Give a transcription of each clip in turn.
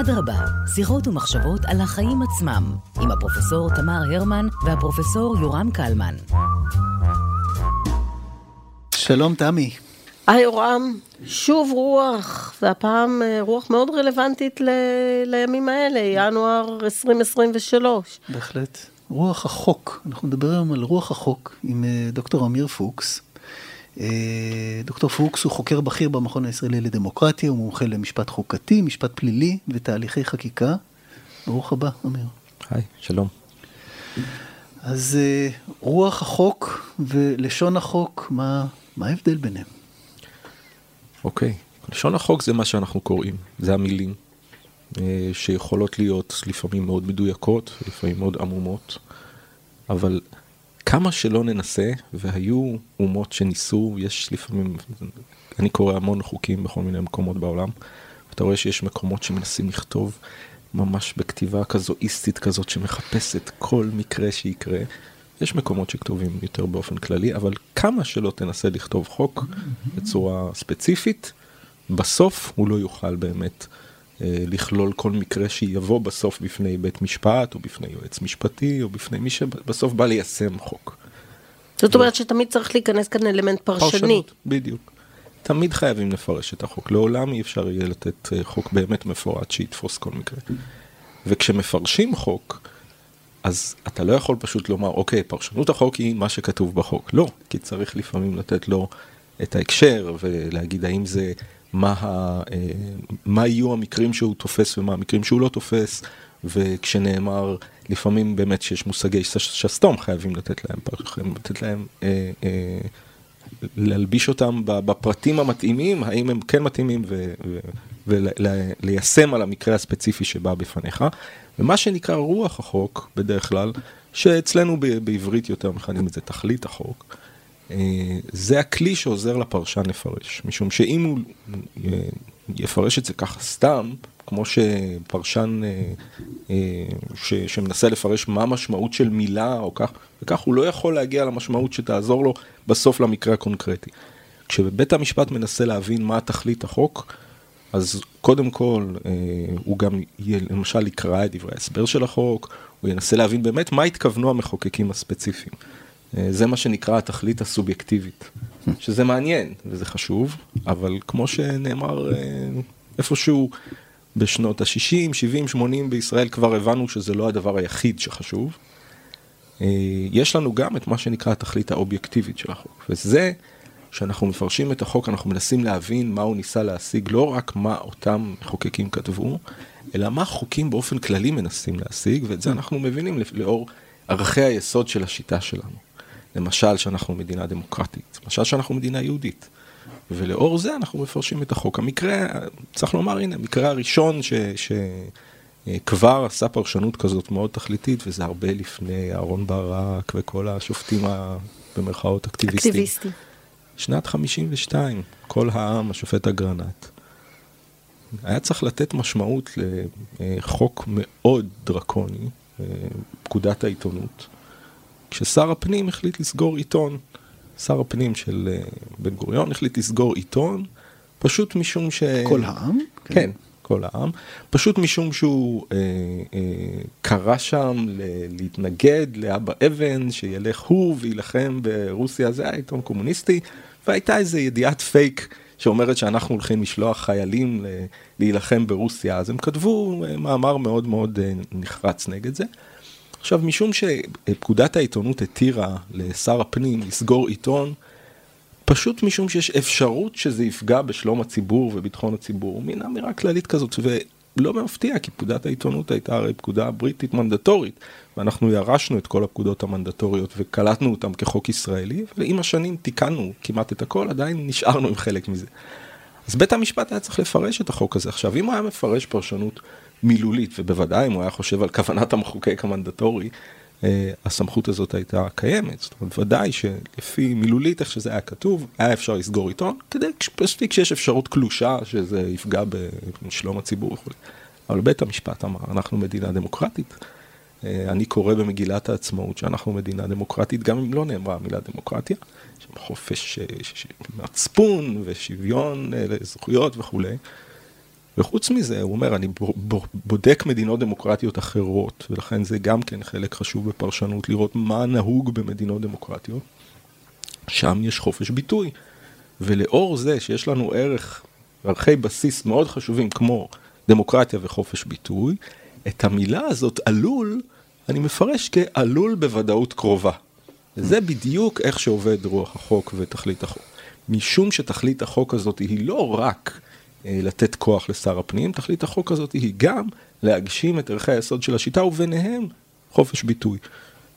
אדרבה, שיחות ומחשבות על החיים עצמם, עם הפרופסור תמר הרמן והפרופסור יורם קלמן. שלום תמי. היי יורם, שוב רוח, והפעם אה, רוח מאוד רלוונטית ל... לימים האלה, ינואר 2023. בהחלט. רוח החוק, אנחנו נדבר היום על רוח החוק עם אה, דוקטור אמיר פוקס. אה, דוקטור פוקס הוא חוקר בכיר במכון הישראלי לדמוקרטיה, הוא מומחה למשפט חוקתי, משפט פלילי ותהליכי חקיקה. ברוך הבא, אמיר. היי, שלום. אז רוח החוק ולשון החוק, מה, מה ההבדל ביניהם? אוקיי, לשון החוק זה מה שאנחנו קוראים, זה המילים אה, שיכולות להיות לפעמים מאוד מדויקות, לפעמים מאוד עמומות, אבל כמה שלא ננסה, והיו אומות שניסו, יש לפעמים, אני קורא המון חוקים בכל מיני מקומות בעולם, ואתה רואה שיש מקומות שמנסים לכתוב ממש בכתיבה כזו איסטית כזאת שמחפשת כל מקרה שיקרה. יש מקומות שכתובים יותר באופן כללי, אבל כמה שלא תנסה לכתוב חוק בצורה ספציפית, בסוף הוא לא יוכל באמת לכלול כל מקרה שיבוא בסוף בפני בית משפט, או בפני יועץ משפטי, או בפני מי שבסוף בא ליישם חוק. זאת אומרת שתמיד צריך להיכנס כאן אלמנט פרשני. פרשנות, בדיוק. תמיד חייבים לפרש את החוק, לעולם אי אפשר יהיה לתת אה, חוק באמת מפורט שיתפוס כל מקרה. וכשמפרשים חוק, אז אתה לא יכול פשוט לומר, אוקיי, פרשנות החוק היא מה שכתוב בחוק. לא, כי צריך לפעמים לתת לו את ההקשר ולהגיד האם זה, מה, ה, אה, מה יהיו המקרים שהוא תופס ומה המקרים שהוא לא תופס, וכשנאמר, לפעמים באמת שיש מושגי שסתום, חייבים לתת להם, חייבים לתת להם, אה, אה, להלביש אותם בפרטים המתאימים, האם הם כן מתאימים, וליישם על המקרה הספציפי שבא בפניך. ומה שנקרא רוח החוק, בדרך כלל, שאצלנו בעברית יותר מכנים את זה תכלית החוק, זה הכלי שעוזר לפרשן לפרש. משום שאם הוא אה, יפרש את זה ככה סתם, כמו שפרשן אה, ש, שמנסה לפרש מה המשמעות של מילה או כך, וכך הוא לא יכול להגיע למשמעות שתעזור לו בסוף למקרה הקונקרטי. כשבית המשפט מנסה להבין מה תכלית החוק, אז קודם כל, אה, הוא גם למשל יקרא את דברי ההסבר של החוק, הוא ינסה להבין באמת מה התכוונו המחוקקים הספציפיים. אה, זה מה שנקרא התכלית הסובייקטיבית, שזה מעניין וזה חשוב, אבל כמו שנאמר אה, איפשהו בשנות ה-60, 70, 80 בישראל כבר הבנו שזה לא הדבר היחיד שחשוב. יש לנו גם את מה שנקרא התכלית האובייקטיבית של החוק, וזה כשאנחנו מפרשים את החוק אנחנו מנסים להבין מה הוא ניסה להשיג, לא רק מה אותם מחוקקים כתבו, אלא מה חוקים באופן כללי מנסים להשיג, ואת זה אנחנו מבינים לאור ערכי היסוד של השיטה שלנו. למשל שאנחנו מדינה דמוקרטית, למשל שאנחנו מדינה יהודית. ולאור זה אנחנו מפרשים את החוק. המקרה, צריך לומר, הנה, המקרה הראשון ש... ש... כבר עשה פרשנות כזאת מאוד תכליתית, וזה הרבה לפני אהרן ברק וכל השופטים, ה... במרכאות, אקטיביסטים. אקטיביסטים. שנת 52, כל העם, השופט אגרנט. היה צריך לתת משמעות לחוק מאוד דרקוני, פקודת העיתונות, כששר הפנים החליט לסגור עיתון. שר הפנים של אה, בן גוריון החליט לסגור עיתון, פשוט משום ש... כל העם? כן, כן כל העם. פשוט משום שהוא אה, אה, קרא שם ל- להתנגד לאבא אבן, שילך הוא ויילחם ברוסיה, זה היה עיתון קומוניסטי. והייתה איזה ידיעת פייק שאומרת שאנחנו הולכים לשלוח חיילים להילחם ברוסיה, אז הם כתבו אה, מאמר מאוד מאוד אה, נחרץ נגד זה. עכשיו, משום שפקודת העיתונות התירה לשר הפנים לסגור עיתון, פשוט משום שיש אפשרות שזה יפגע בשלום הציבור וביטחון הציבור, מין אמירה כללית כזאת, לא מפתיע, כי פקודת העיתונות הייתה הרי פקודה בריטית מנדטורית, ואנחנו ירשנו את כל הפקודות המנדטוריות וקלטנו אותן כחוק ישראלי, ועם השנים תיקנו כמעט את הכל, עדיין נשארנו עם חלק מזה. אז בית המשפט היה צריך לפרש את החוק הזה. עכשיו, אם הוא היה מפרש פרשנות מילולית, ובוודאי אם הוא היה חושב על כוונת המחוקק המנדטורי, אה, הסמכות הזאת הייתה קיימת. זאת אומרת, ודאי שלפי מילולית, איך שזה היה כתוב, היה אפשר לסגור עיתון, כדי, מספיק שיש אפשרות קלושה שזה יפגע בשלום הציבור וכו'. אבל בית המשפט אמר, אנחנו מדינה דמוקרטית. אה, אני קורא במגילת העצמאות שאנחנו מדינה דמוקרטית, גם אם לא נאמרה המילה דמוקרטיה, חופש מצפון ושוויון אה, לזכויות וכולי. וחוץ מזה, הוא אומר, אני בודק מדינות דמוקרטיות אחרות, ולכן זה גם כן חלק חשוב בפרשנות, לראות מה נהוג במדינות דמוקרטיות. שם יש חופש ביטוי. ולאור זה שיש לנו ערך, ערכי בסיס מאוד חשובים כמו דמוקרטיה וחופש ביטוי, את המילה הזאת עלול, אני מפרש כעלול בוודאות קרובה. וזה בדיוק איך שעובד רוח החוק ותכלית החוק. משום שתכלית החוק הזאת היא לא רק לתת כוח לשר הפנים, תכלית החוק הזאת היא גם להגשים את ערכי היסוד של השיטה וביניהם חופש ביטוי.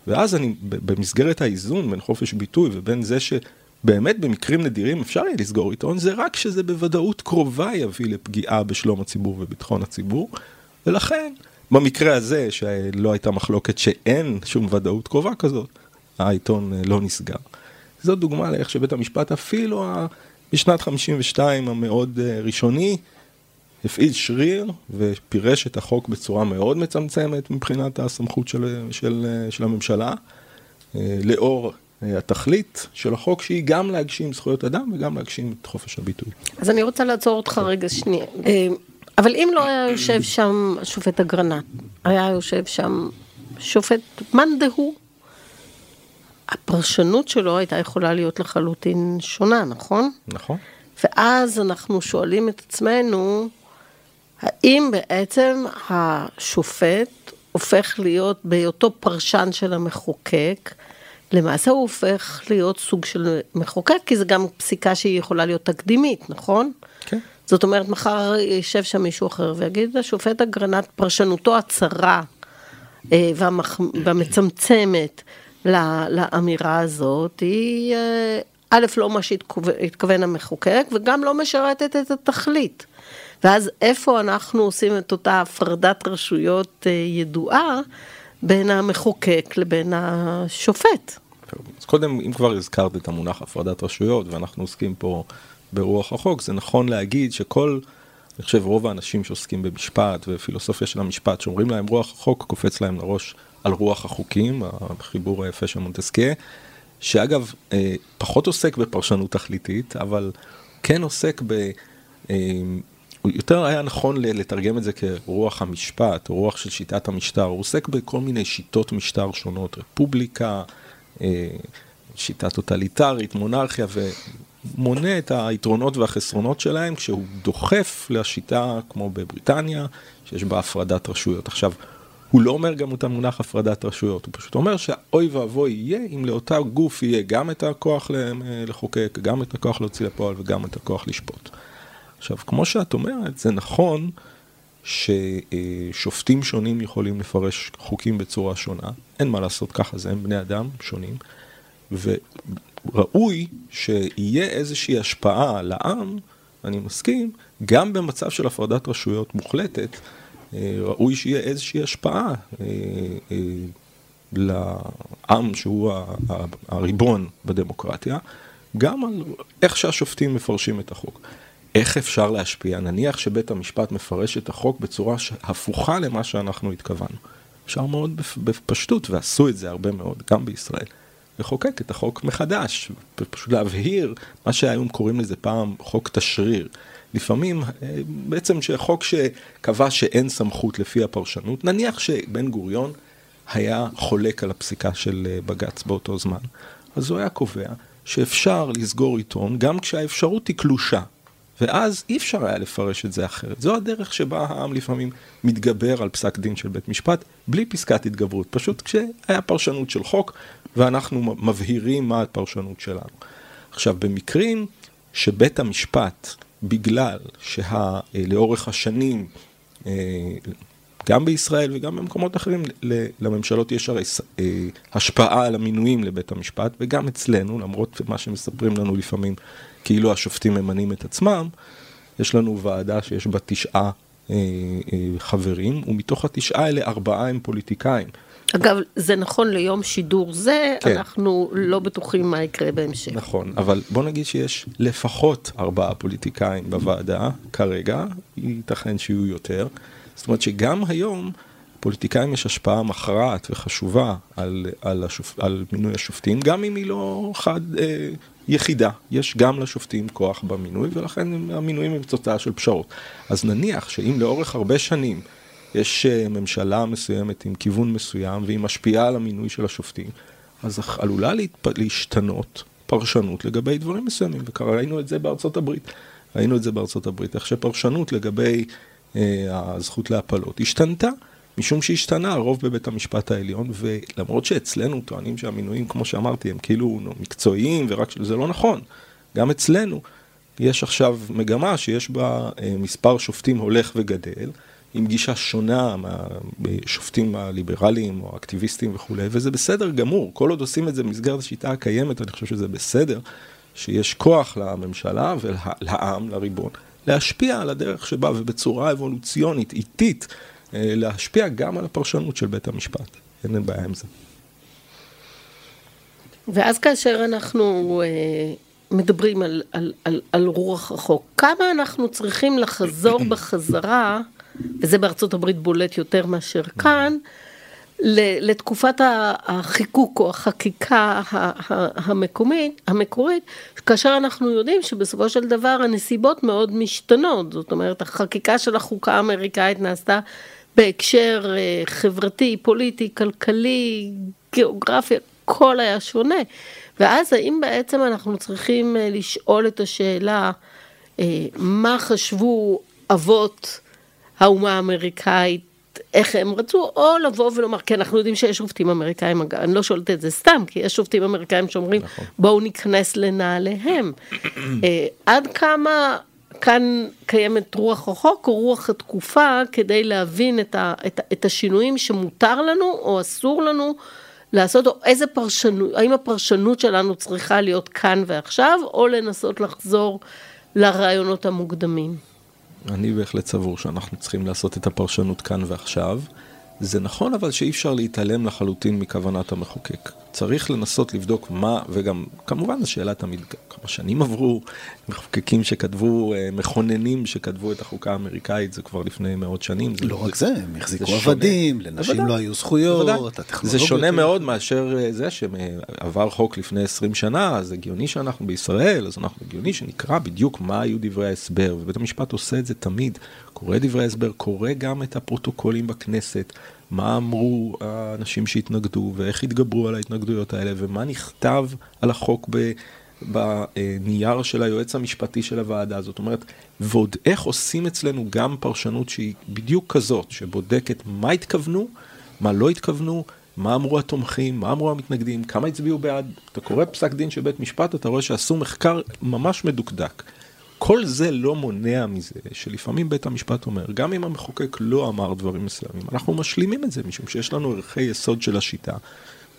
ואז אני, במסגרת האיזון בין חופש ביטוי ובין זה שבאמת במקרים נדירים אפשר יהיה לסגור עיתון, זה רק שזה בוודאות קרובה יביא לפגיעה בשלום הציבור וביטחון הציבור, ולכן במקרה הזה, שלא הייתה מחלוקת שאין שום ודאות קרובה כזאת, העיתון אה, לא נסגר. זו דוגמה לאיך שבית המשפט אפילו בשנת 52 המאוד אה, ראשוני, הפעיל שריר ופירש את החוק בצורה מאוד מצמצמת מבחינת הסמכות של, של, אה, של הממשלה, לאור התכלית של החוק שהיא גם להגשים זכויות אדם וגם להגשים את חופש הביטוי. אז אני רוצה לעצור אותך רגע שנייה. אבל אם לא היה יושב שם השופט אגרנט, היה יושב שם שופט מאן דהוא, הפרשנות שלו הייתה יכולה להיות לחלוטין שונה, נכון? נכון. ואז אנחנו שואלים את עצמנו, האם בעצם השופט הופך להיות, בהיותו פרשן של המחוקק, למעשה הוא הופך להיות סוג של מחוקק, כי זה גם פסיקה שהיא יכולה להיות תקדימית, נכון? כן. זאת אומרת, מחר יישב שם מישהו אחר ויגיד, השופט אגרנט, פרשנותו הצרה אה. והמצמצמת לאמירה הזאת, היא אה, א', לא מה שהתכוון המחוקק, וגם לא משרתת את התכלית. ואז איפה אנחנו עושים את אותה הפרדת רשויות אה, ידועה בין המחוקק לבין השופט? אז קודם, אם כבר הזכרת את המונח הפרדת רשויות, ואנחנו עוסקים פה ברוח החוק, זה נכון להגיד שכל, אני חושב רוב האנשים שעוסקים במשפט ופילוסופיה של המשפט, שאומרים להם רוח החוק, קופץ להם לראש על רוח החוקים, החיבור היפה של מונטסקיה, שאגב, אה, פחות עוסק בפרשנות תכליתית, אבל כן עוסק ב... אה, יותר היה נכון לתרגם את זה כרוח המשפט, רוח של שיטת המשטר, הוא עוסק בכל מיני שיטות משטר שונות, רפובליקה, אה, שיטה טוטליטרית, מונרכיה, ומונה את היתרונות והחסרונות שלהם כשהוא דוחף לשיטה כמו בבריטניה, שיש בה הפרדת רשויות. עכשיו, הוא לא אומר גם את המונח הפרדת רשויות, הוא פשוט אומר שהאוי ואבוי יהיה אם לאותה גוף יהיה גם את הכוח לחוקק, גם את הכוח להוציא לפועל וגם את הכוח לשפוט. עכשיו, כמו שאת אומרת, זה נכון ששופטים שונים יכולים לפרש חוקים בצורה שונה, אין מה לעשות ככה, זה הם בני אדם שונים, וראוי שיהיה איזושהי השפעה לעם, אני מסכים, גם במצב של הפרדת רשויות מוחלטת, אה, ראוי שיהיה איזושהי השפעה אה, אה, לעם שהוא הריבון בדמוקרטיה, גם על איך שהשופטים מפרשים את החוק. איך אפשר להשפיע? נניח שבית המשפט מפרש את החוק בצורה הפוכה למה שאנחנו התכוונו. אפשר מאוד בפשטות, ועשו את זה הרבה מאוד, גם בישראל, לחוקק את החוק מחדש, פשוט להבהיר מה שהיום קוראים לזה פעם חוק תשריר. לפעמים, אה, בעצם שחוק שקבע שאין סמכות לפי הפרשנות, נניח שבן גוריון היה חולק על הפסיקה של אה, בג"ץ באותו זמן, אז הוא היה קובע שאפשר לסגור עיתון גם כשהאפשרות היא קלושה. ואז אי אפשר היה לפרש את זה אחרת. זו הדרך שבה העם לפעמים מתגבר על פסק דין של בית משפט, בלי פסקת התגברות, פשוט כשהיה פרשנות של חוק, ואנחנו מבהירים מה הפרשנות שלנו. עכשיו, במקרים שבית המשפט בגלל שלאורך השנים, אה, גם בישראל וגם במקומות אחרים, לממשלות יש הרי אה, השפעה על המינויים לבית המשפט, וגם אצלנו, למרות מה שמספרים לנו לפעמים, כאילו השופטים ממנים את עצמם, יש לנו ועדה שיש בה תשעה אה, חברים, ומתוך התשעה האלה ארבעה הם פוליטיקאים. אגב, זה נכון ליום שידור זה, כן. אנחנו לא בטוחים מה יקרה בהמשך. נכון, אבל בוא נגיד שיש לפחות ארבעה פוליטיקאים בוועדה כרגע, ייתכן שיהיו יותר. זאת אומרת שגם היום פוליטיקאים יש השפעה מכרעת וחשובה על, על, השופ, על מינוי השופטים, גם אם היא לא חד אה, יחידה. יש גם לשופטים כוח במינוי, ולכן המינויים הם תוצאה של פשרות. אז נניח שאם לאורך הרבה שנים יש אה, ממשלה מסוימת עם כיוון מסוים, והיא משפיעה על המינוי של השופטים, אז עלולה להתפ... להשתנות פרשנות לגבי דברים מסוימים, וראינו את זה בארצות הברית. ראינו את זה בארצות הברית, איך שפרשנות לגבי אה, הזכות להפלות השתנתה. משום שהשתנה הרוב בבית המשפט העליון, ולמרות שאצלנו טוענים שהמינויים, כמו שאמרתי, הם כאילו מקצועיים ורק שזה לא נכון. גם אצלנו יש עכשיו מגמה שיש בה אה, מספר שופטים הולך וגדל, עם גישה שונה מהשופטים הליברליים או האקטיביסטים וכולי, וזה בסדר גמור. כל עוד עושים את זה במסגרת השיטה הקיימת, אני חושב שזה בסדר, שיש כוח לממשלה ולעם, לריבון, להשפיע על הדרך שבה ובצורה אבולוציונית, איטית, אה, להשפיע גם על הפרשנות של בית המשפט. אין בעיה עם זה. ואז כאשר אנחנו אה, מדברים על, על, על, על רוח החוק, כמה אנחנו צריכים לחזור בחזרה, וזה בארצות הברית בולט יותר מאשר כאן, לתקופת החיקוק או החקיקה המקומית, המקורית, כאשר אנחנו יודעים שבסופו של דבר הנסיבות מאוד משתנות, זאת אומרת החקיקה של החוקה האמריקאית נעשתה בהקשר אה, חברתי, פוליטי, כלכלי, גיאוגרפי, הכל היה שונה. ואז האם בעצם אנחנו צריכים אה, לשאול את השאלה, אה, מה חשבו אבות האומה האמריקאית, איך הם רצו, או לבוא ולומר, כי אנחנו יודעים שיש שופטים אמריקאים, אני לא שואלת את זה סתם, כי יש שופטים אמריקאים שאומרים, נכון. בואו ניכנס לנעליהם. עד כמה כאן קיימת רוח החוק או רוח התקופה כדי להבין את, ה, את, את השינויים שמותר לנו או אסור לנו לעשות, או איזה פרשנות, האם הפרשנות שלנו צריכה להיות כאן ועכשיו, או לנסות לחזור לרעיונות המוקדמים. אני בהחלט סבור שאנחנו צריכים לעשות את הפרשנות כאן ועכשיו. זה נכון אבל שאי אפשר להתעלם לחלוטין מכוונת המחוקק. צריך לנסות לבדוק מה, וגם כמובן השאלה תמיד כמה שנים עברו, מחוקקים שכתבו, אה, מכוננים שכתבו את החוקה האמריקאית, זה כבר לפני מאות שנים. לא זה, רק זה, הם החזיקו עבדים, לנשים בוודא, לא היו זכויות, זה שונה מאוד מאשר אה, זה שעבר חוק לפני 20 שנה, אז הגיוני שאנחנו בישראל, אז אנחנו הגיוני שנקרא בדיוק מה היו דברי ההסבר, ובית המשפט עושה את זה תמיד, קורא דברי ההסבר, קורא גם את הפרוטוקולים בכנסת. מה אמרו האנשים שהתנגדו ואיך התגברו על ההתנגדויות האלה ומה נכתב על החוק ב... בנייר של היועץ המשפטי של הוועדה, זאת אומרת, ועוד איך עושים אצלנו גם פרשנות שהיא בדיוק כזאת, שבודקת מה התכוונו, מה לא התכוונו, מה אמרו התומכים, מה אמרו המתנגדים, כמה הצביעו בעד. אתה קורא פסק דין של בית משפט, אתה רואה שעשו מחקר ממש מדוקדק. כל זה לא מונע מזה שלפעמים בית המשפט אומר, גם אם המחוקק לא אמר דברים מסוימים, אנחנו משלימים את זה, משום שיש לנו ערכי יסוד של השיטה,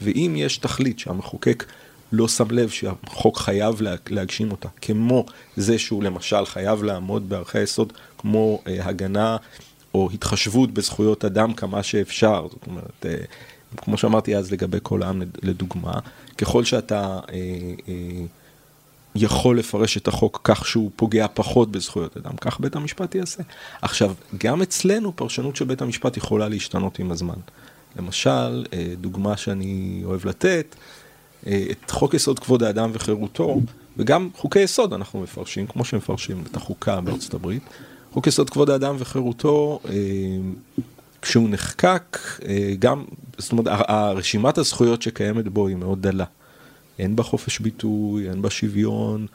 ואם יש תכלית שהמחוקק לא שם לב שהחוק חייב להגשים אותה, כמו זה שהוא למשל חייב לעמוד בערכי יסוד כמו אה, הגנה או התחשבות בזכויות אדם כמה שאפשר, זאת אומרת, אה, כמו שאמרתי אז לגבי כל העם לדוגמה, ככל שאתה אה, אה, יכול לפרש את החוק כך שהוא פוגע פחות בזכויות אדם, כך בית המשפט יעשה. עכשיו, גם אצלנו פרשנות של בית המשפט יכולה להשתנות עם הזמן. למשל, אה, דוגמה שאני אוהב לתת, אה, את חוק יסוד כבוד האדם וחירותו, וגם חוקי יסוד אנחנו מפרשים, כמו שמפרשים את החוקה בארצות הברית. חוק יסוד כבוד האדם וחירותו, אה, כשהוא נחקק, גם, זאת אומרת, רשימת הזכויות שקיימת בו היא מאוד דלה. אין בה חופש ביטוי, אין בה שוויון,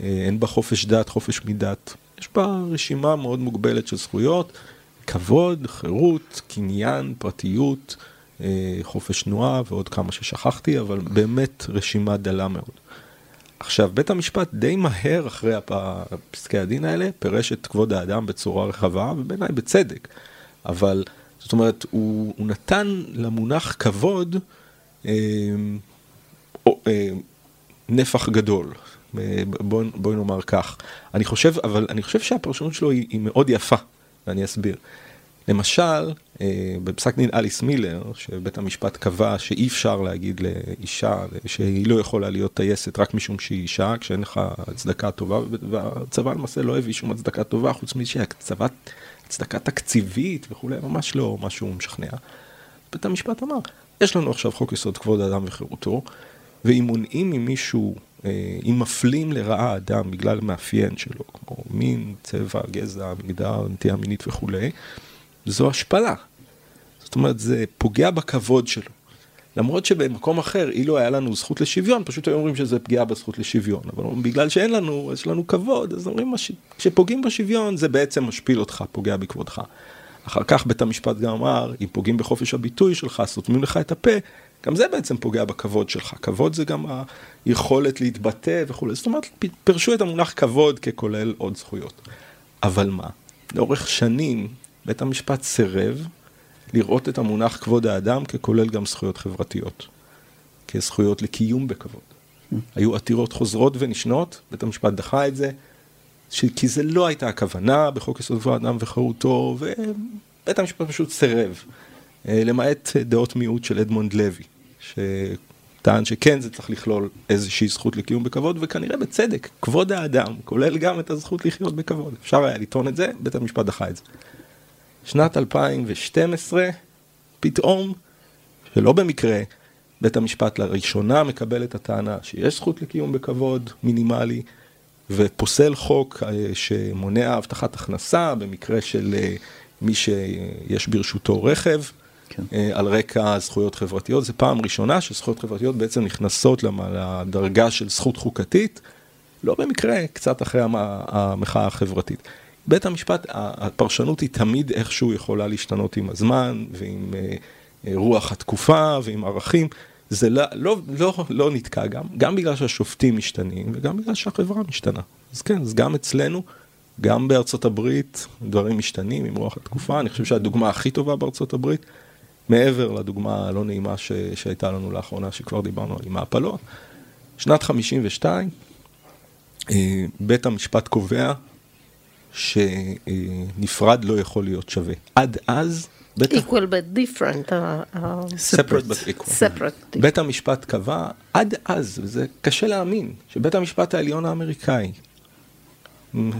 אה, אין בה חופש דת, חופש מדת. יש בה רשימה מאוד מוגבלת של זכויות, כבוד, חירות, קניין, פרטיות, אה, חופש תנועה ועוד כמה ששכחתי, אבל באמת רשימה דלה מאוד. עכשיו, בית המשפט די מהר אחרי פסקי הדין האלה פירש את כבוד האדם בצורה רחבה, ובעיניי בצדק. אבל, זאת אומרת, הוא, הוא נתן למונח כבוד אה, נפח גדול. אה, בואי בוא נאמר כך. אני חושב, אבל אני חושב שהפרשנות שלו היא, היא מאוד יפה, ואני אסביר. למשל, אה, בפסק דין אליס מילר, שבית המשפט קבע שאי אפשר להגיד לאישה שהיא לא יכולה להיות טייסת רק משום שהיא אישה, כשאין לך הצדקה טובה, והצבא למעשה לא הביא שום הצדקה טובה, חוץ מזה שהצבא הצדקה תקציבית וכולי, ממש לא משהו משכנע. בית המשפט אמר, יש לנו עכשיו חוק יסוד כבוד האדם וחירותו, ואם מונעים ממישהו, אה, אם מפלים לרעה אדם בגלל מאפיין שלו, כמו מין, צבע, גזע, מגדר, נטייה מינית וכולי, זו השפלה. זאת אומרת, זה פוגע בכבוד שלו. למרות שבמקום אחר, אילו היה לנו זכות לשוויון, פשוט היו אומרים שזה פגיעה בזכות לשוויון. אבל בגלל שאין לנו, יש לנו כבוד, אז אומרים, כשפוגעים בשוויון זה בעצם משפיל אותך, פוגע בכבודך. אחר כך בית המשפט גם אמר, אם פוגעים בחופש הביטוי שלך, סותמים לך את הפה, גם זה בעצם פוגע בכבוד שלך. כבוד זה גם היכולת להתבטא וכולי. זאת אומרת, פירשו את המונח כבוד ככולל עוד זכויות. אבל מה? לאורך שנים בית המשפט סירב לראות את המונח כבוד האדם ככולל גם זכויות חברתיות, כזכויות לקיום בכבוד. היו עתירות חוזרות ונשנות, בית המשפט דחה את זה, ש... כי זה לא הייתה הכוונה בחוק יסוד כבוד האדם וחירותו, ובית המשפט פשוט סירב, למעט דעות מיעוט של אדמונד לוי, שטען שכן זה צריך לכלול איזושהי זכות לקיום בכבוד, וכנראה בצדק, כבוד האדם כולל גם את הזכות לחיות בכבוד. אפשר היה לטעון את זה, בית המשפט דחה את זה. שנת 2012, פתאום, שלא במקרה, בית המשפט לראשונה מקבל את הטענה שיש זכות לקיום בכבוד מינימלי, ופוסל חוק אה, שמונע הבטחת הכנסה במקרה של אה, מי שיש ברשותו רכב. כן. אה, על רקע זכויות חברתיות, זו פעם ראשונה שזכויות חברתיות בעצם נכנסות לדרגה של זכות חוקתית, לא במקרה, קצת אחרי המחאה החברתית. בית המשפט, הפרשנות היא תמיד איכשהו יכולה להשתנות עם הזמן ועם אה, אה, רוח התקופה ועם ערכים. זה לא, לא, לא, לא נתקע גם, גם בגלל שהשופטים משתנים וגם בגלל שהחברה משתנה. אז כן, אז גם אצלנו, גם בארצות הברית, דברים משתנים עם רוח התקופה. אני חושב שהדוגמה הכי טובה בארצות הברית, מעבר לדוגמה הלא נעימה ש, שהייתה לנו לאחרונה, שכבר דיברנו על עם ההפלות, שנת 52, אה, בית המשפט קובע שנפרד לא יכול להיות שווה. עד אז... בית... equal but different. Uh, uh, separate but equal. separate. בית המשפט קבע, עד אז, וזה קשה להאמין, שבית המשפט העליון האמריקאי,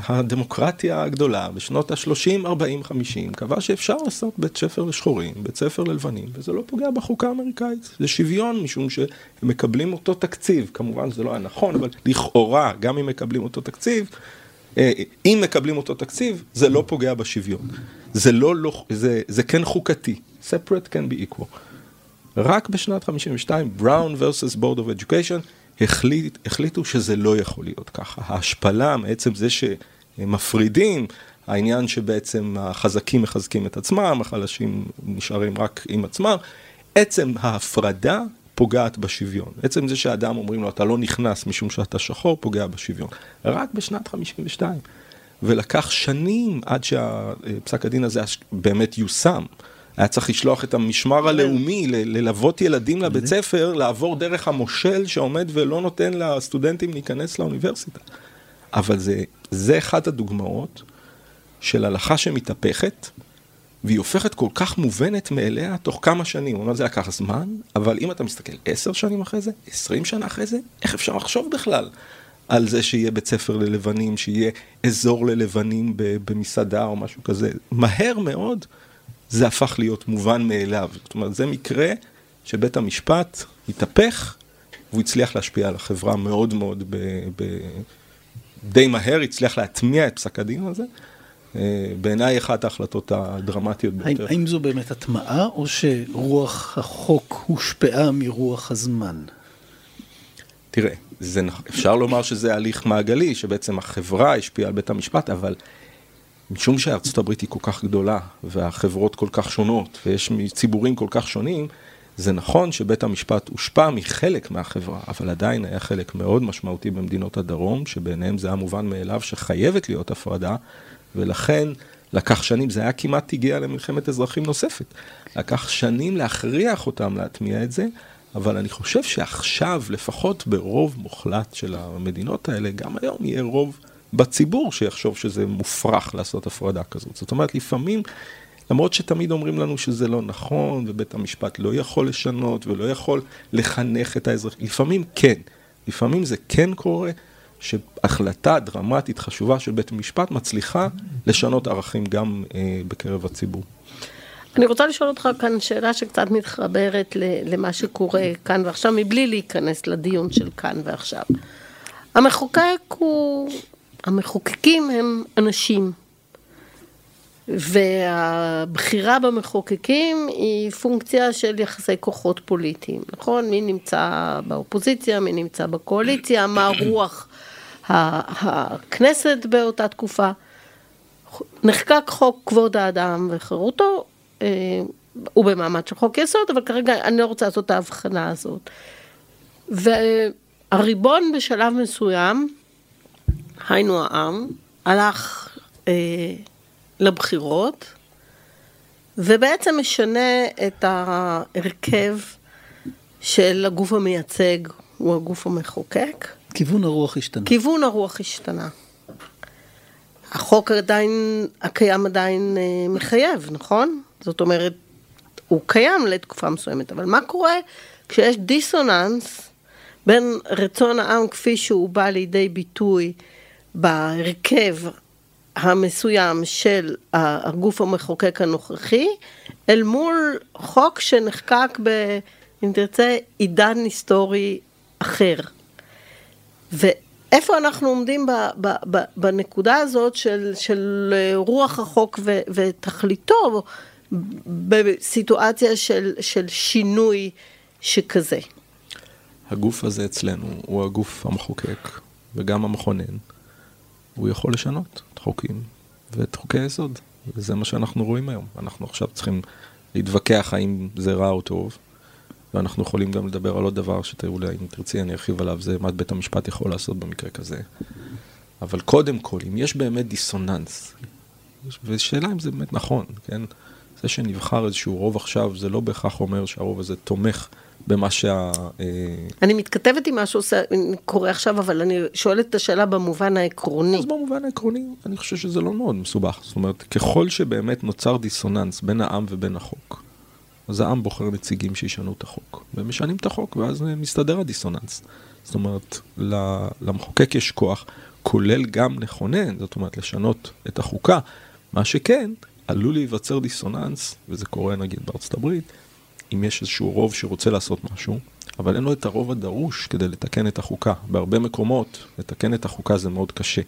הדמוקרטיה הגדולה, בשנות ה-30, 40, 50, קבע שאפשר לעשות בית ספר לשחורים, בית ספר ללבנים, וזה לא פוגע בחוקה האמריקאית. זה שוויון, משום שהם מקבלים אותו תקציב. כמובן זה לא היה נכון, אבל לכאורה, גם אם מקבלים אותו תקציב, אה, אם מקבלים אותו תקציב, זה לא פוגע בשוויון. זה לא, לא, זה, זה כן חוקתי. separate can be equal. רק בשנת 52, Brown versus Board of Education, החליט, החליטו שזה לא יכול להיות ככה. ההשפלה מעצם זה שמפרידים, העניין שבעצם החזקים מחזקים את עצמם, החלשים נשארים רק עם עצמם, עצם ההפרדה פוגעת בשוויון. עצם זה שאדם אומרים לו, אתה לא נכנס משום שאתה שחור, פוגע בשוויון. רק בשנת 52. ולקח שנים עד שפסק הדין הזה באמת יושם. היה צריך לשלוח את המשמר הלאומי, ללוות ילדים לבית ספר, לעבור דרך המושל שעומד ולא נותן לסטודנטים להיכנס לאוניברסיטה. אבל זה, זה אחת הדוגמאות של הלכה שמתהפכת, והיא הופכת כל כך מובנת מאליה תוך כמה שנים. אומנם זה לקח זמן, אבל אם אתה מסתכל עשר שנים אחרי זה, עשרים שנה אחרי זה, איך אפשר לחשוב בכלל על זה שיהיה בית ספר ללבנים, שיהיה אזור ללבנים במסעדה או משהו כזה? מהר מאוד זה הפך להיות מובן מאליו. זאת אומרת, זה מקרה שבית המשפט התהפך, והוא הצליח להשפיע על החברה מאוד מאוד, ב, ב, די מהר, הצליח להטמיע את פסק הדין הזה. אה, בעיניי אחת ההחלטות הדרמטיות ביותר. האם, האם זו באמת הטמעה, או שרוח החוק הושפעה מרוח הזמן? תראה, זה, אפשר לומר שזה הליך מעגלי, שבעצם החברה השפיעה על בית המשפט, אבל משום שארצות הברית היא כל כך גדולה, והחברות כל כך שונות, ויש ציבורים כל כך שונים, זה נכון שבית המשפט הושפע מחלק מהחברה, אבל עדיין היה חלק מאוד משמעותי במדינות הדרום, שבעיניהם זה היה מובן מאליו שחייבת להיות הפרדה, ולכן לקח שנים, זה היה כמעט הגיע למלחמת אזרחים נוספת. לקח שנים להכריח אותם להטמיע את זה, אבל אני חושב שעכשיו, לפחות ברוב מוחלט של המדינות האלה, גם היום יהיה רוב בציבור שיחשוב שזה מופרך לעשות הפרדה כזאת. זאת אומרת, לפעמים, למרות שתמיד אומרים לנו שזה לא נכון, ובית המשפט לא יכול לשנות ולא יכול לחנך את האזרחים, לפעמים כן. לפעמים זה כן קורה, שהחלטה דרמטית חשובה של בית המשפט מצליחה לשנות ערכים גם אה, בקרב הציבור. אני רוצה לשאול אותך כאן שאלה שקצת מתחברת למה שקורה כאן ועכשיו, מבלי להיכנס לדיון של כאן ועכשיו. המחוקק הוא, המחוקקים הם אנשים, והבחירה במחוקקים היא פונקציה של יחסי כוחות פוליטיים, נכון? מי נמצא באופוזיציה, מי נמצא בקואליציה, מה רוח הכנסת באותה תקופה. נחקק חוק כבוד האדם וחירותו, אה, הוא במעמד של חוק יסוד, אבל כרגע אני לא רוצה לעשות את ההבחנה הזאת. והריבון בשלב מסוים, היינו העם, הלך אה, לבחירות, ובעצם משנה את ההרכב של הגוף המייצג, הוא הגוף המחוקק. כיוון הרוח השתנה. כיוון הרוח השתנה. החוק עדיין, הקיים עדיין אה, מחייב, נכון? זאת אומרת, הוא קיים לתקופה מסוימת, אבל מה קורה כשיש דיסוננס בין רצון העם כפי שהוא בא לידי ביטוי בהרכב המסוים של הגוף המחוקק הנוכחי, אל מול חוק שנחקק ב... אם תרצה, עידן היסטורי אחר. ואיפה אנחנו עומדים ב, ב, ב, בנקודה הזאת של, של רוח החוק ו, ותכליתו בסיטואציה של, של שינוי שכזה? הגוף הזה אצלנו הוא הגוף המחוקק וגם המכונן. הוא יכול לשנות את חוקים ואת חוקי היסוד, וזה מה שאנחנו רואים היום. אנחנו עכשיו צריכים להתווכח האם זה רע או טוב, ואנחנו יכולים גם לדבר על עוד דבר שתראו לי, אם תרצי אני ארחיב עליו, זה מה בית המשפט יכול לעשות במקרה כזה. אבל קודם כל, אם יש באמת דיסוננס, ושאלה אם זה באמת נכון, כן? זה שנבחר איזשהו רוב עכשיו, זה לא בהכרח אומר שהרוב הזה תומך במה שה... אה, אני מתכתבת עם מה שקורה עכשיו, אבל אני שואלת את השאלה במובן העקרוני. אז במובן העקרוני, אני חושב שזה לא מאוד מסובך. זאת אומרת, ככל שבאמת נוצר דיסוננס בין העם ובין החוק, אז העם בוחר נציגים שישנו את החוק. והם משנים את החוק, ואז מסתדר הדיסוננס. זאת אומרת, למחוקק יש כוח, כולל גם לכונן, זאת אומרת, לשנות את החוקה. מה שכן, עלול להיווצר דיסוננס, וזה קורה נגיד בארצות הברית, אם יש איזשהו רוב שרוצה לעשות משהו, אבל אין לו את הרוב הדרוש כדי לתקן את החוקה. בהרבה מקומות, לתקן את החוקה זה מאוד קשה.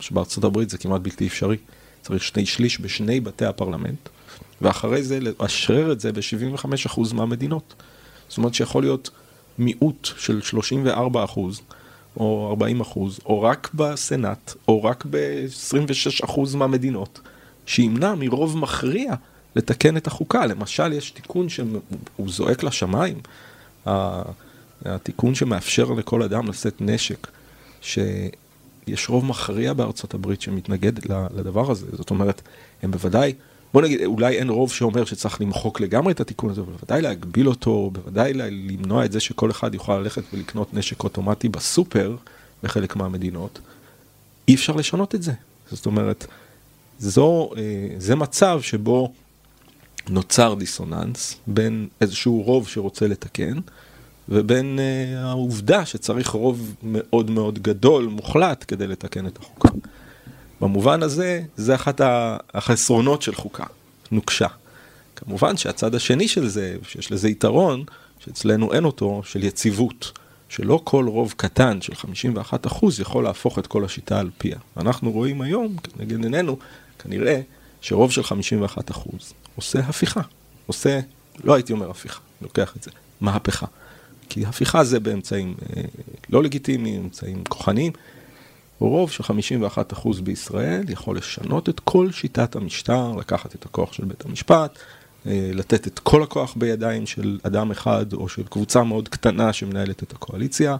שבארצות הברית זה כמעט בלתי אפשרי. צריך שני שליש בשני בתי הפרלמנט, ואחרי זה לאשרר את זה ב-75% מהמדינות. זאת אומרת שיכול להיות מיעוט של 34% או 40%, או רק בסנאט, או רק ב-26% מהמדינות, שימנע מרוב מכריע לתקן את החוקה. למשל, יש תיקון שהוא זועק לשמיים, התיקון שמאפשר לכל אדם לשאת נשק, שיש רוב מכריע בארצות הברית שמתנגד לדבר הזה. זאת אומרת, הם בוודאי, בוא נגיד, אולי אין רוב שאומר שצריך למחוק לגמרי את התיקון הזה, בוודאי להגביל אותו, בוודאי למנוע את זה שכל אחד יוכל ללכת ולקנות נשק אוטומטי בסופר בחלק מהמדינות. אי אפשר לשנות את זה. זאת אומרת, זו, אה, זה מצב שבו נוצר דיסוננס בין איזשהו רוב שרוצה לתקן, ובין uh, העובדה שצריך רוב מאוד מאוד גדול, מוחלט, כדי לתקן את החוקה. במובן הזה, זה אחת החסרונות של חוקה, נוקשה. כמובן שהצד השני של זה, שיש לזה יתרון, שאצלנו אין אותו, של יציבות. שלא כל רוב קטן של 51% יכול להפוך את כל השיטה על פיה. אנחנו רואים היום, נגד עינינו, כנראה שרוב של 51% עושה הפיכה. עושה, לא הייתי אומר הפיכה, לוקח את זה, מהפכה. כי הפיכה זה באמצעים אה, לא לגיטימיים, אמצעים כוחניים. רוב של 51% בישראל יכול לשנות את כל שיטת המשטר, לקחת את הכוח של בית המשפט, אה, לתת את כל הכוח בידיים של אדם אחד או של קבוצה מאוד קטנה שמנהלת את הקואליציה,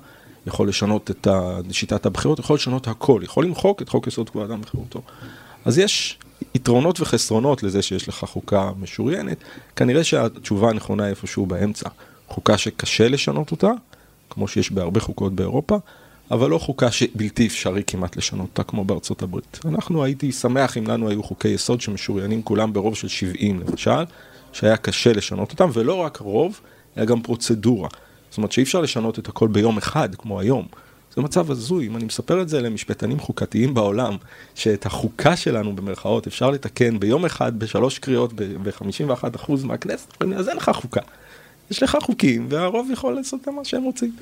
יכול לשנות את שיטת הבחירות, יכול לשנות הכל, יכול למחוק את חוק יסוד כבוד אדם וחירותו. אז יש יתרונות וחסרונות לזה שיש לך חוקה משוריינת, כנראה שהתשובה הנכונה היא איפשהו באמצע. חוקה שקשה לשנות אותה, כמו שיש בהרבה חוקות באירופה, אבל לא חוקה שבלתי אפשרי כמעט לשנות אותה כמו בארצות הברית. אנחנו הייתי שמח אם לנו היו חוקי יסוד שמשוריינים כולם ברוב של 70 למשל, שהיה קשה לשנות אותם, ולא רק רוב, אלא גם פרוצדורה. זאת אומרת שאי אפשר לשנות את הכל ביום אחד כמו היום. זה מצב הזוי, אם אני מספר את זה למשפטנים חוקתיים בעולם, שאת החוקה שלנו במרכאות אפשר לתקן ביום אחד בשלוש קריאות ב-51% מהכנסת, אז אין לך חוקה. יש לך חוקים, והרוב יכול לעשות מה שהם רוצים.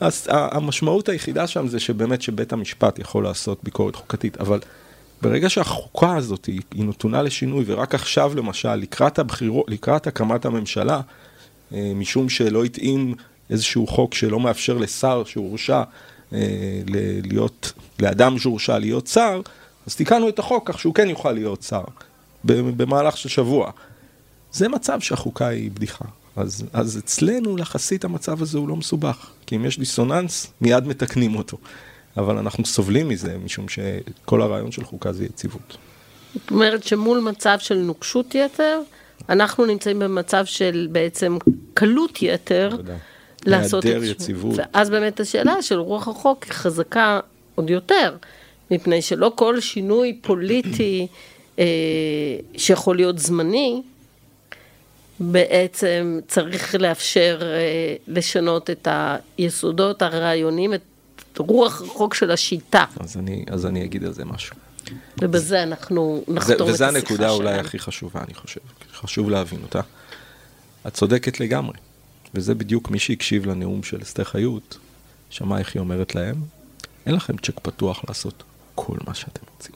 אז המשמעות היחידה שם זה שבאמת שבית המשפט יכול לעשות ביקורת חוקתית, אבל ברגע שהחוקה הזאת היא, היא נתונה לשינוי, ורק עכשיו למשל, לקראת הבחירות, לקראת הקמת הממשלה, אה, משום שלא התאים איזשהו חוק שלא מאפשר לשר שהורשע להיות, לאדם שהורשע להיות שר, אז תיקנו את החוק כך שהוא כן יוכל להיות שר במהלך של שבוע. זה מצב שהחוקה היא בדיחה. אז, אז אצלנו יחסית המצב הזה הוא לא מסובך, כי אם יש דיסוננס, מיד מתקנים אותו. אבל אנחנו סובלים מזה, משום שכל הרעיון של חוקה זה יציבות. זאת אומרת שמול מצב של נוקשות יתר, אנחנו נמצאים במצב של בעצם קלות יתר. לעשות את. יציבות. ואז באמת השאלה של רוח החוק היא חזקה עוד יותר, מפני שלא כל שינוי פוליטי אה, שיכול להיות זמני, בעצם צריך לאפשר אה, לשנות את היסודות הרעיוניים, את רוח החוק של השיטה. אז אני, אז אני אגיד על זה משהו. ובזה אנחנו נחתום את השיחה שלנו. וזו הנקודה אולי הכי חשובה, אני חושב. חשוב להבין אותה. את צודקת לגמרי. וזה בדיוק מי שהקשיב לנאום של אסתר חיות, שמע איך היא אומרת להם, אין לכם צ'ק פתוח לעשות כל מה שאתם רוצים.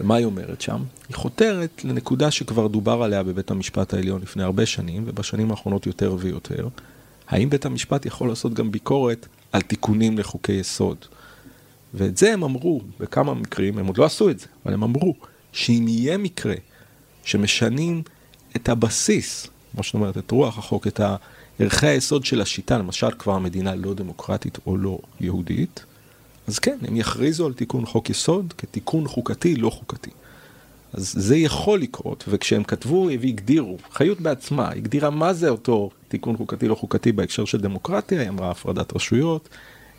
ומה היא אומרת שם? היא חותרת לנקודה שכבר דובר עליה בבית המשפט העליון לפני הרבה שנים, ובשנים האחרונות יותר ויותר. האם בית המשפט יכול לעשות גם ביקורת על תיקונים לחוקי יסוד? ואת זה הם אמרו בכמה מקרים, הם עוד לא עשו את זה, אבל הם אמרו שאם יהיה מקרה שמשנים את הבסיס, כמו שאת אומרת, את רוח החוק, את ערכי היסוד של השיטה, למשל כבר המדינה לא דמוקרטית או לא יהודית, אז כן, הם יכריזו על תיקון חוק יסוד כתיקון חוקתי לא חוקתי. אז זה יכול לקרות, וכשהם כתבו והגדירו, חיות בעצמה הגדירה מה זה אותו תיקון חוקתי לא חוקתי בהקשר של דמוקרטיה, היא אמרה הפרדת רשויות,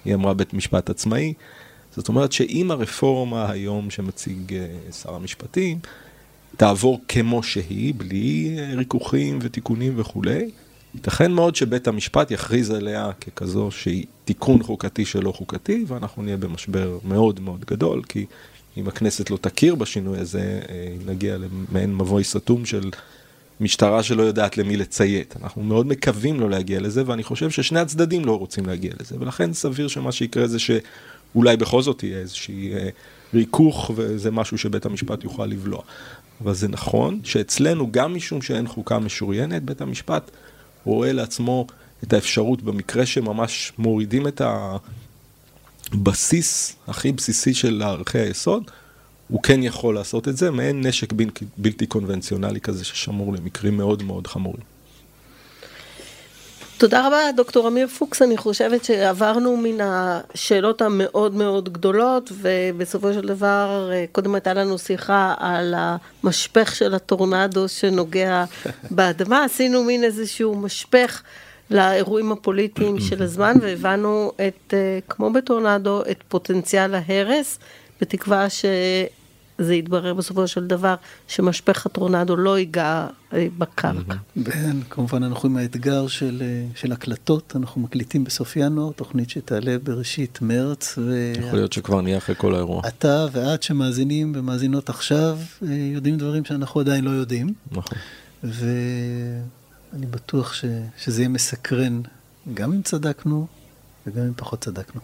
היא אמרה בית משפט עצמאי. זאת אומרת שאם הרפורמה היום שמציג uh, שר המשפטים תעבור כמו שהיא, בלי uh, ריכוכים ותיקונים וכולי, ייתכן מאוד שבית המשפט יכריז עליה ככזו שהיא תיקון חוקתי שלא חוקתי, ואנחנו נהיה במשבר מאוד מאוד גדול, כי אם הכנסת לא תכיר בשינוי הזה, אה, נגיע למעין מבוי סתום של משטרה שלא יודעת למי לציית. אנחנו מאוד מקווים לא להגיע לזה, ואני חושב ששני הצדדים לא רוצים להגיע לזה, ולכן סביר שמה שיקרה זה שאולי בכל זאת יהיה איזושהי אה, ריכוך, וזה משהו שבית המשפט יוכל לבלוע. אבל זה נכון שאצלנו, גם משום שאין חוקה משוריינת, בית המשפט רואה לעצמו את האפשרות במקרה שממש מורידים את הבסיס הכי בסיסי של ערכי היסוד, הוא כן יכול לעשות את זה, מעין נשק בלתי, קונבנציונלי כזה ששמור למקרים מאוד מאוד חמורים. תודה רבה, דוקטור אמיר פוקס. אני חושבת שעברנו מן השאלות המאוד מאוד גדולות, ובסופו של דבר, קודם הייתה לנו שיחה על המשפך של הטורנדו שנוגע באדמה. עשינו מין איזשהו משפך לאירועים הפוליטיים של הזמן, והבנו את, כמו בטורנדו, את פוטנציאל ההרס, בתקווה ש... זה יתברר בסופו של דבר שמשפך הטורנדו לא ייגע אה, בקרקע. כן, כמובן אנחנו עם האתגר של, אה, של הקלטות, אנחנו מקליטים בסוף ינואר, תוכנית שתעלה בראשית מרץ. ו... יכול להיות שכבר נהיה אחרי כל האירוע. אתה ואת שמאזינים ומאזינות עכשיו, אה, יודעים דברים שאנחנו עדיין לא יודעים. נכון. ואני בטוח ש, שזה יהיה מסקרן, גם אם צדקנו וגם אם פחות צדקנו.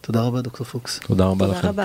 תודה רבה, דוקטור פוקס. תודה רבה תודה לכם. רבה.